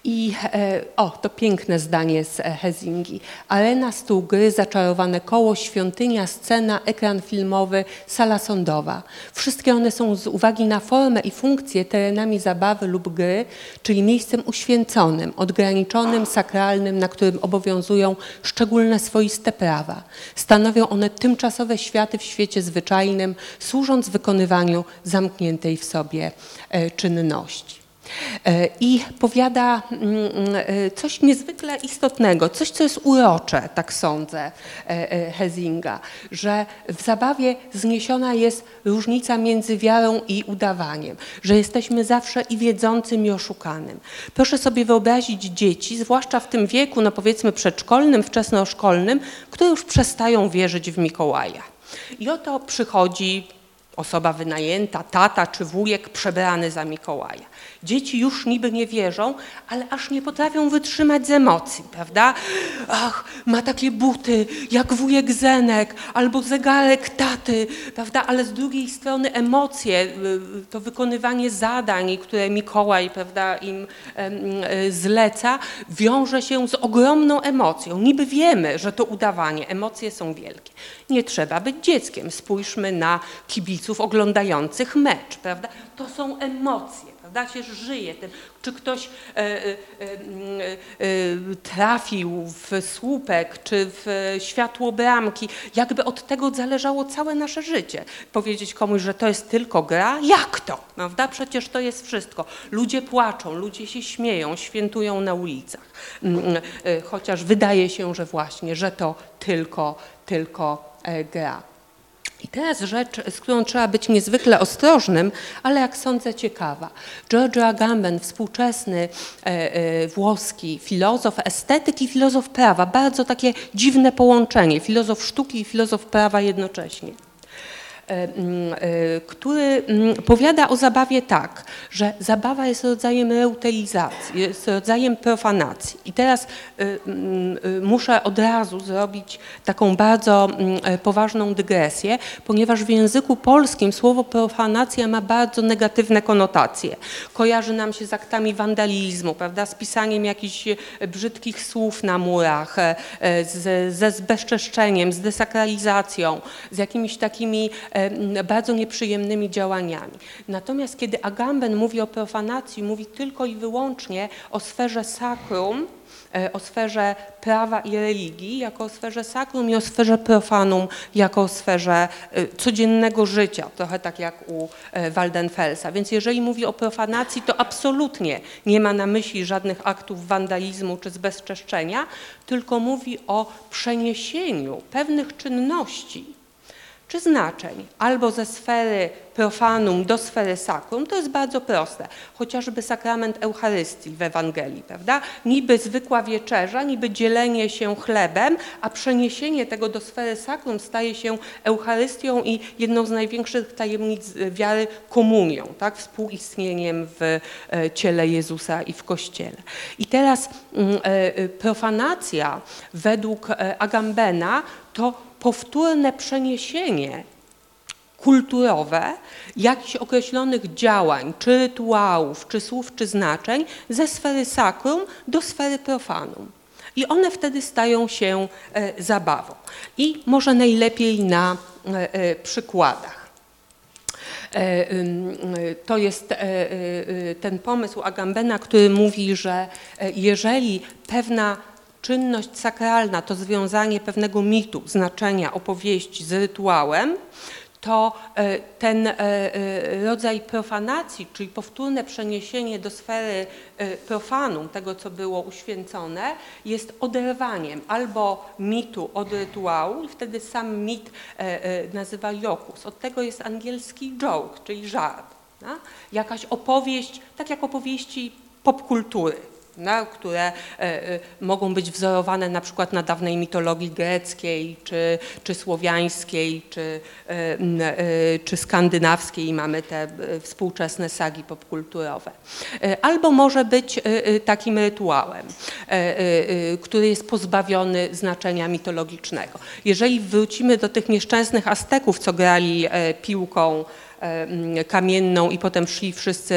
I e, o, to piękne zdanie z Hezingi. Arena, stół gry, zaczarowane koło, świątynia, scena, ekran filmowy, sala sądowa. Wszystkie one są z uwagi na formę i funkcję terenami zabawy lub gry, czyli miejscem uświęconym, odgraniczonym, sakralnym, na którym obowiązują szczególne swoiste prawa. Stanowią one tymczasowe światy w świecie zwyczajnym, służąc wykonywaniu zamkniętej w sobie e, czynności. E, I powiada mm, e, coś niezwykle istotnego, coś, co jest urocze, tak sądzę, e, Hezinga, że w zabawie zniesiona jest różnica między wiarą i udawaniem, że jesteśmy zawsze i wiedzącym, i oszukanym. Proszę sobie wyobrazić dzieci, zwłaszcza w tym wieku, no powiedzmy przedszkolnym, wczesnoszkolnym, które już przestają wierzyć w Mikołaja. I oto przychodzi osoba wynajęta, tata czy wujek przebrany za Mikołaja. Dzieci już niby nie wierzą, ale aż nie potrafią wytrzymać z emocji, prawda? Ach, ma takie buty jak wujek Zenek albo zegarek taty, prawda? Ale z drugiej strony emocje, y, to wykonywanie zadań, które Mikołaj, prawda, im y, zleca, wiąże się z ogromną emocją. Niby wiemy, że to udawanie, emocje są wielkie. Nie trzeba być dzieckiem. Spójrzmy na kibiców oglądających mecz, prawda? To są emocje prawda, się żyje tym. Czy ktoś e, e, e, trafił w słupek, czy w światło bramki, jakby od tego zależało całe nasze życie. Powiedzieć komuś, że to jest tylko gra, jak to? Prawda? Przecież to jest wszystko. Ludzie płaczą, ludzie się śmieją, świętują na ulicach. Chociaż wydaje się, że właśnie, że to tylko, tylko gra. I teraz rzecz, z którą trzeba być niezwykle ostrożnym, ale jak sądzę ciekawa. Giorgio Agamben, współczesny e, e, włoski filozof, estetyk i filozof prawa, bardzo takie dziwne połączenie, filozof sztuki i filozof prawa jednocześnie. E, mm, e, który mm, powiada o zabawie tak, że zabawa jest rodzajem reutylizacji, jest rodzajem profanacji. I teraz e, mm, muszę od razu zrobić taką bardzo poważną dygresję, ponieważ w języku polskim słowo profanacja ma bardzo negatywne konotacje. Kojarzy nam się z aktami wandalizmu, prawda, z pisaniem jakichś brzydkich słów na murach, ze zbezczeszczeniem, z desakralizacją, z jakimiś takimi bardzo nieprzyjemnymi działaniami. Natomiast kiedy Agamben mówi o profanacji, mówi tylko i wyłącznie o sferze sakrum, e, o sferze prawa i religii, jako o sferze sakrum i o sferze profanum, jako o sferze e, codziennego życia, trochę tak jak u e, Waldenfelsa. Więc jeżeli mówi o profanacji, to absolutnie nie ma na myśli żadnych aktów wandalizmu czy zbezczeszczenia, tylko mówi o przeniesieniu pewnych czynności czy znaczeń albo ze sfery profanum do sfery sakrum, to jest bardzo proste. Chociażby sakrament Eucharystii w Ewangelii, prawda? Niby zwykła wieczerza, niby dzielenie się chlebem, a przeniesienie tego do sfery sakrum staje się Eucharystią i jedną z największych tajemnic wiary komunią, tak? Współistnieniem w e, ciele Jezusa i w Kościele. I teraz mm, e, e, profanacja według Agambena to powtórne przeniesienie kulturowe jakichś określonych działań, czy rytuałów, czy słów, czy znaczeń ze sfery sakrum do sfery profanum. I one wtedy stają się e, zabawą. I może najlepiej na e, e, przykładach. To jest ten pomysł Agambena, który mówi, że jeżeli pewna czynność sakralna to związanie pewnego mitu, znaczenia, opowieści z rytuałem, to e, ten e, e, rodzaj profanacji, czyli powtórne przeniesienie do sfery profanum tego, co było uświęcone, jest oderwaniem albo mitu od rytuału i wtedy sam mit nazywa jokus. Od tego jest angielski joke, czyli żart. Jakaś opowieść, tak jak opowieści popkultury na, które e, e, mogą być wzorowane na przykład na dawnej mitologii greckiej, czy, czy słowiańskiej, czy, e, czy skandynawskiej. Mamy te współczesne sagi popkulturowe. Albo może być takim rytuałem, który jest pozbawiony znaczenia mitologicznego. Jeżeli wrócimy do tych nieszczęsnych Azteków, co grali piłką kamienną i potem szli wszyscy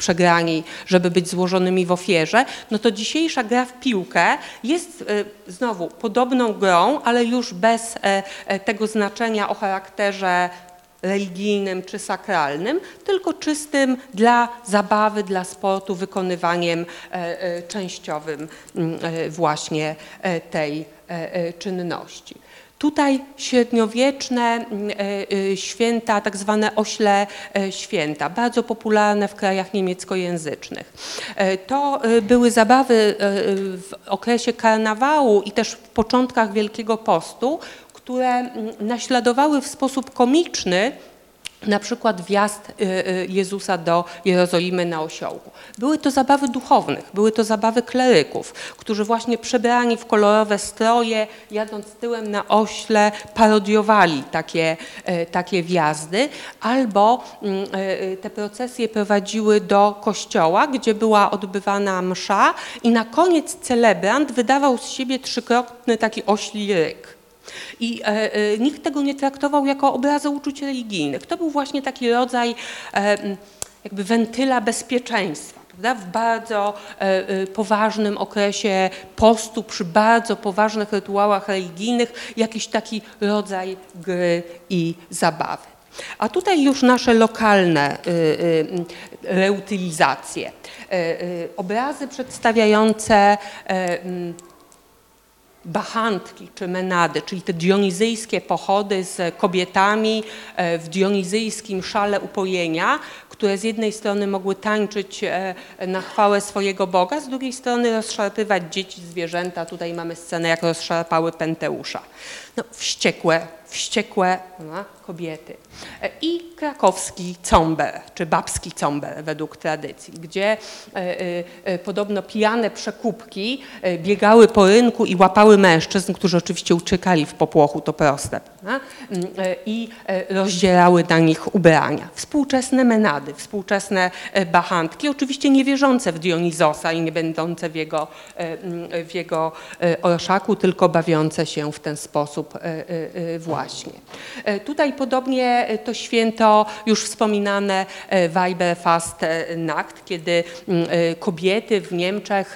przegrani, żeby być złożonymi w ofierze, no to dzisiejsza gra w piłkę jest e, znowu podobną grą, ale już bez e, e, tego znaczenia o charakterze religijnym czy sakralnym, tylko czystym dla zabawy, dla sportu, wykonywaniem częściowym mm, właśnie tej czynności. Tutaj średniowieczne mm, e, e, święta, tak zwane ośle e, święta, bardzo popularne w krajach niemieckojęzycznych. To były zabawy w okresie karnawału i też w początkach Wielkiego Postu, które mm, naśladowały w sposób komiczny na przykład wjazd y, y, Jezusa do Jerozolimy na osiołku. Były to zabawy duchownych, były to zabawy kleryków, którzy właśnie przebrani w kolorowe stroje, jadąc tyłem na ośle, parodiowali takie, y, takie wjazdy, albo mm, te procesje prowadziły do kościoła, gdzie była odbywana msza i na koniec celebrant wydawał z siebie trzykrotny taki ośli ryk. I e, e, nikt tego nie traktował jako obrazy uczuć religijnych. To był właśnie taki rodzaj e, jakby wentyla bezpieczeństwa. W bardzo poważnym okresie postu, przy bardzo poważnych rytuałach religijnych, jakiś taki rodzaj gry i zabawy. A tutaj już nasze lokalne reutylizacje. Obrazy przedstawiające bachantki czy menady, czyli te dionizyjskie pochody z kobietami e, w dionizyjskim szale upojenia, które z jednej strony mogły tańczyć e, na chwałę swojego Boga, z drugiej strony rozszarpywać dzieci, zwierzęta. Tutaj mamy scenę, jak rozszarpały Penteusza. No, wściekłe, wściekłe no, kobiety. E, I krakowski comber, czy babski comber według tradycji, gdzie e, podobno pijane przekupki biegały po rynku i łapały mężczyzn, którzy oczywiście uciekali w popłochu, to proste, mm, i rozdzielały na nich ubrania. Współczesne menady współczesne e, bachantki, oczywiście niewierzące w Dionizosa i nie będące w jego, e, w jego e, orszaku, tylko bawiące się w ten sposób właśnie. Tutaj podobnie to święto już wspominane Weiberfastnacht, kiedy kobiety w Niemczech,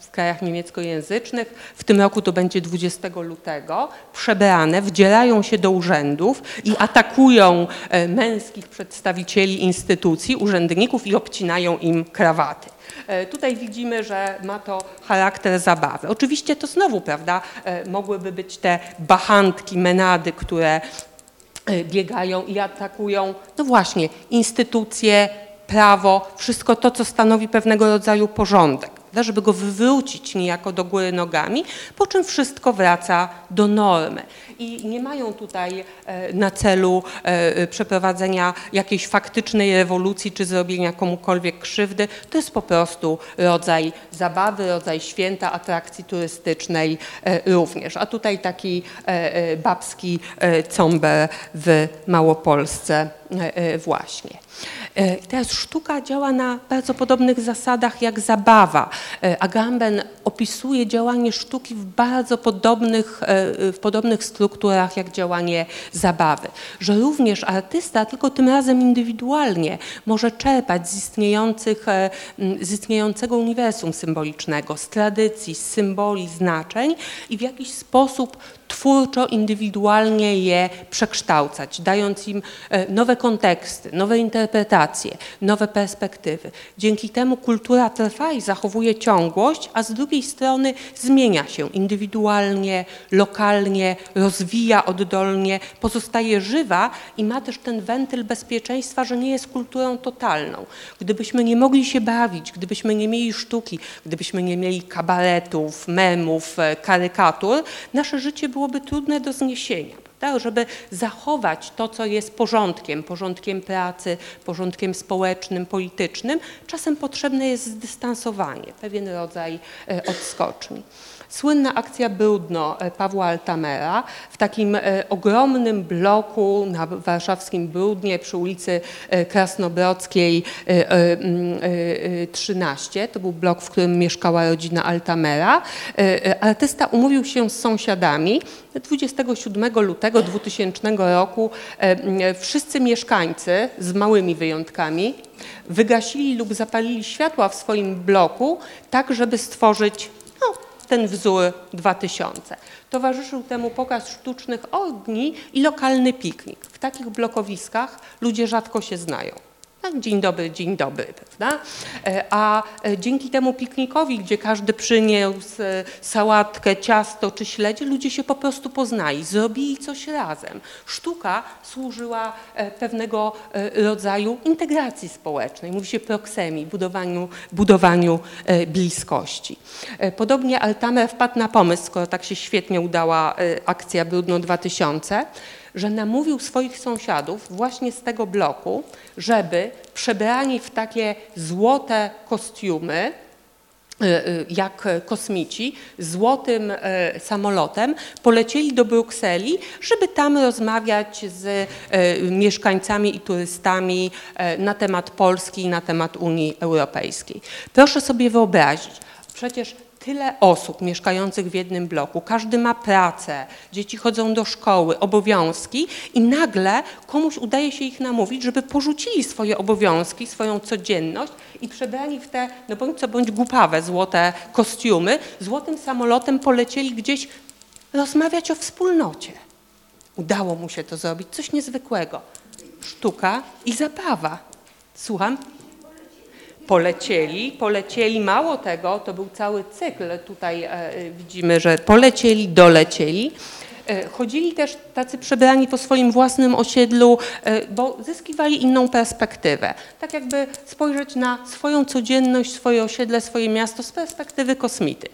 w krajach niemieckojęzycznych, w tym roku to będzie 20 lutego, przebrane, wdzielają się do urzędów i atakują męskich przedstawicieli instytucji, urzędników i obcinają im krawaty. E, tutaj widzimy, że ma to charakter zabawy. Oczywiście to znowu, prawda, e, mogłyby być te bachantki, menady, które e, biegają i atakują, no właśnie, instytucje, prawo, wszystko to, co stanowi pewnego rodzaju porządek żeby go wywrócić niejako do góry nogami, po czym wszystko wraca do normy. I nie mają tutaj e, na celu e, przeprowadzenia jakiejś faktycznej rewolucji czy zrobienia komukolwiek krzywdy. To jest po prostu rodzaj zabawy, rodzaj święta, atrakcji turystycznej e, również. A tutaj taki babski comber w Małopolsce właśnie. E, teraz sztuka działa na bardzo podobnych zasadach jak zabawa. E, Agamben opisuje działanie sztuki w bardzo podobnych, e, w podobnych strukturach jak działanie zabawy. Że również artysta, tylko tym razem indywidualnie, może czerpać z, istniejących, z istniejącego uniwersum symbolicznego, z tradycji, z symboli, znaczeń i w jakiś sposób twórczo, indywidualnie je przekształcać, dając im e, nowe konteksty, nowe interpretacje, nowe perspektywy. Dzięki temu kultura trwa i zachowuje ciągłość, a z drugiej strony zmienia się indywidualnie, lokalnie, rozwija oddolnie, pozostaje żywa i ma też ten wentyl bezpieczeństwa, że nie jest kulturą totalną. Gdybyśmy nie mogli się bawić, gdybyśmy nie mieli sztuki, gdybyśmy nie mieli kabaretów, memów, e, karykatur, nasze życie byłoby trudne do zniesienia. Tak, żeby zachować to, co jest porządkiem, porządkiem pracy, porządkiem społecznym, politycznym, czasem potrzebne jest zdystansowanie, pewien rodzaj e, odskoczni. Słynna akcja Brudno e, Pawła Altamera w takim e, ogromnym bloku na warszawskim Brudnie przy ulicy e, Krasnobrodzkiej 13. Mm, to był blok, w którym mieszkała rodzina Altamera. Artysta umówił się z sąsiadami. 27 lutego 2000 roku wszyscy mieszkańcy z małymi wyjątkami wygasili lub zapalili światła w swoim bloku, tak żeby stworzyć ten wzór 2000. Towarzyszył temu pokaz sztucznych ogni i lokalny piknik. W takich blokowiskach ludzie rzadko się znają. Tak, dzień dobry, dzień dobry, prawda? E, a e, dzięki temu piknikowi, gdzie każdy przyniósł e, sałatkę, ciasto czy śledzie, ludzie się po prostu poznali, zrobili coś razem. Sztuka służyła pewnego rodzaju integracji społecznej, mówi się proksemii, budowaniu, budowaniu bliskości. Podobnie Altamer wpadł na pomysł, skoro tak się świetnie udała akcja Brudno 2000, że namówił swoich sąsiadów właśnie z tego bloku, żeby przebrani w takie złote kostiumy, y, y, jak kosmici, złotym y, samolotem polecieli do Brukseli, żeby tam rozmawiać z mieszkańcami i turystami na temat Polski i na temat Unii Europejskiej. Proszę sobie wyobrazić, przecież tyle osób mieszkających w jednym bloku, każdy ma pracę, dzieci chodzą do szkoły, obowiązki i nagle komuś udaje się ich namówić, żeby porzucili swoje obowiązki, swoją codzienność i przebrani w te, no bądź co bądź głupawe, złote kostiumy, złotym samolotem polecieli gdzieś rozmawiać o wspólnocie. Udało mu się to zrobić, coś niezwykłego. Sztuka i zabawa. Słucham? Polecieli, polecieli, mało tego, to był cały cykl, tutaj e, widzimy, że polecieli, dolecieli. E, Chodzili też tacy przebrani po swoim własnym osiedlu, e, bo zyskiwali inną perspektywę. Tak jakby spojrzeć na swoją codzienność, swoje osiedle, swoje miasto z perspektywy kosmity.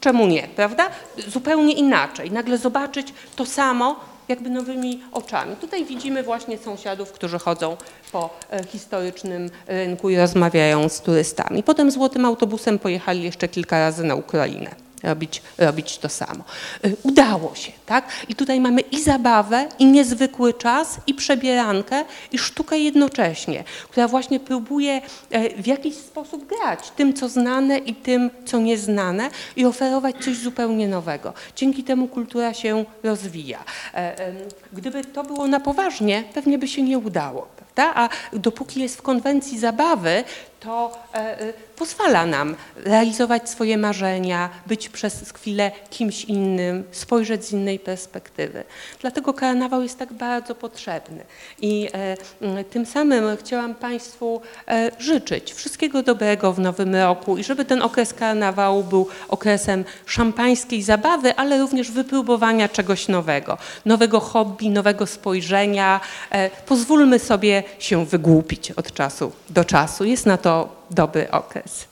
Czemu nie, prawda? Zupełnie inaczej. Nagle zobaczyć to samo jakby nowymi oczami. Tutaj widzimy właśnie sąsiadów, którzy chodzą po e, historycznym rynku i rozmawiają z turystami. Potem złotym autobusem pojechali jeszcze kilka razy na Ukrainę. Robić, robić to samo. E, Udało się, tak? I tutaj mamy i zabawę, i niezwykły czas, i przebierankę, i sztukę jednocześnie, która właśnie próbuje e, w jakiś sposób grać tym, co znane i tym, co nieznane i oferować coś zupełnie nowego. Dzięki temu kultura się rozwija. E, Gdyby to było na poważnie, pewnie by się nie udało. Prawda? A dopóki jest w konwencji zabawy, to e, e, pozwala nam realizować swoje marzenia, być przez chwilę kimś innym, spojrzeć z innej perspektywy. Dlatego karnawał jest tak bardzo potrzebny. I e, tym samym chciałam Państwu życzyć wszystkiego dobrego w nowym roku i żeby ten okres karnawału był okresem szampańskiej zabawy, ale również wypróbowania czegoś nowego, nowego hobby, nowego spojrzenia. Pozwólmy sobie się wygłupić od czasu do czasu. Jest na to dobry okres.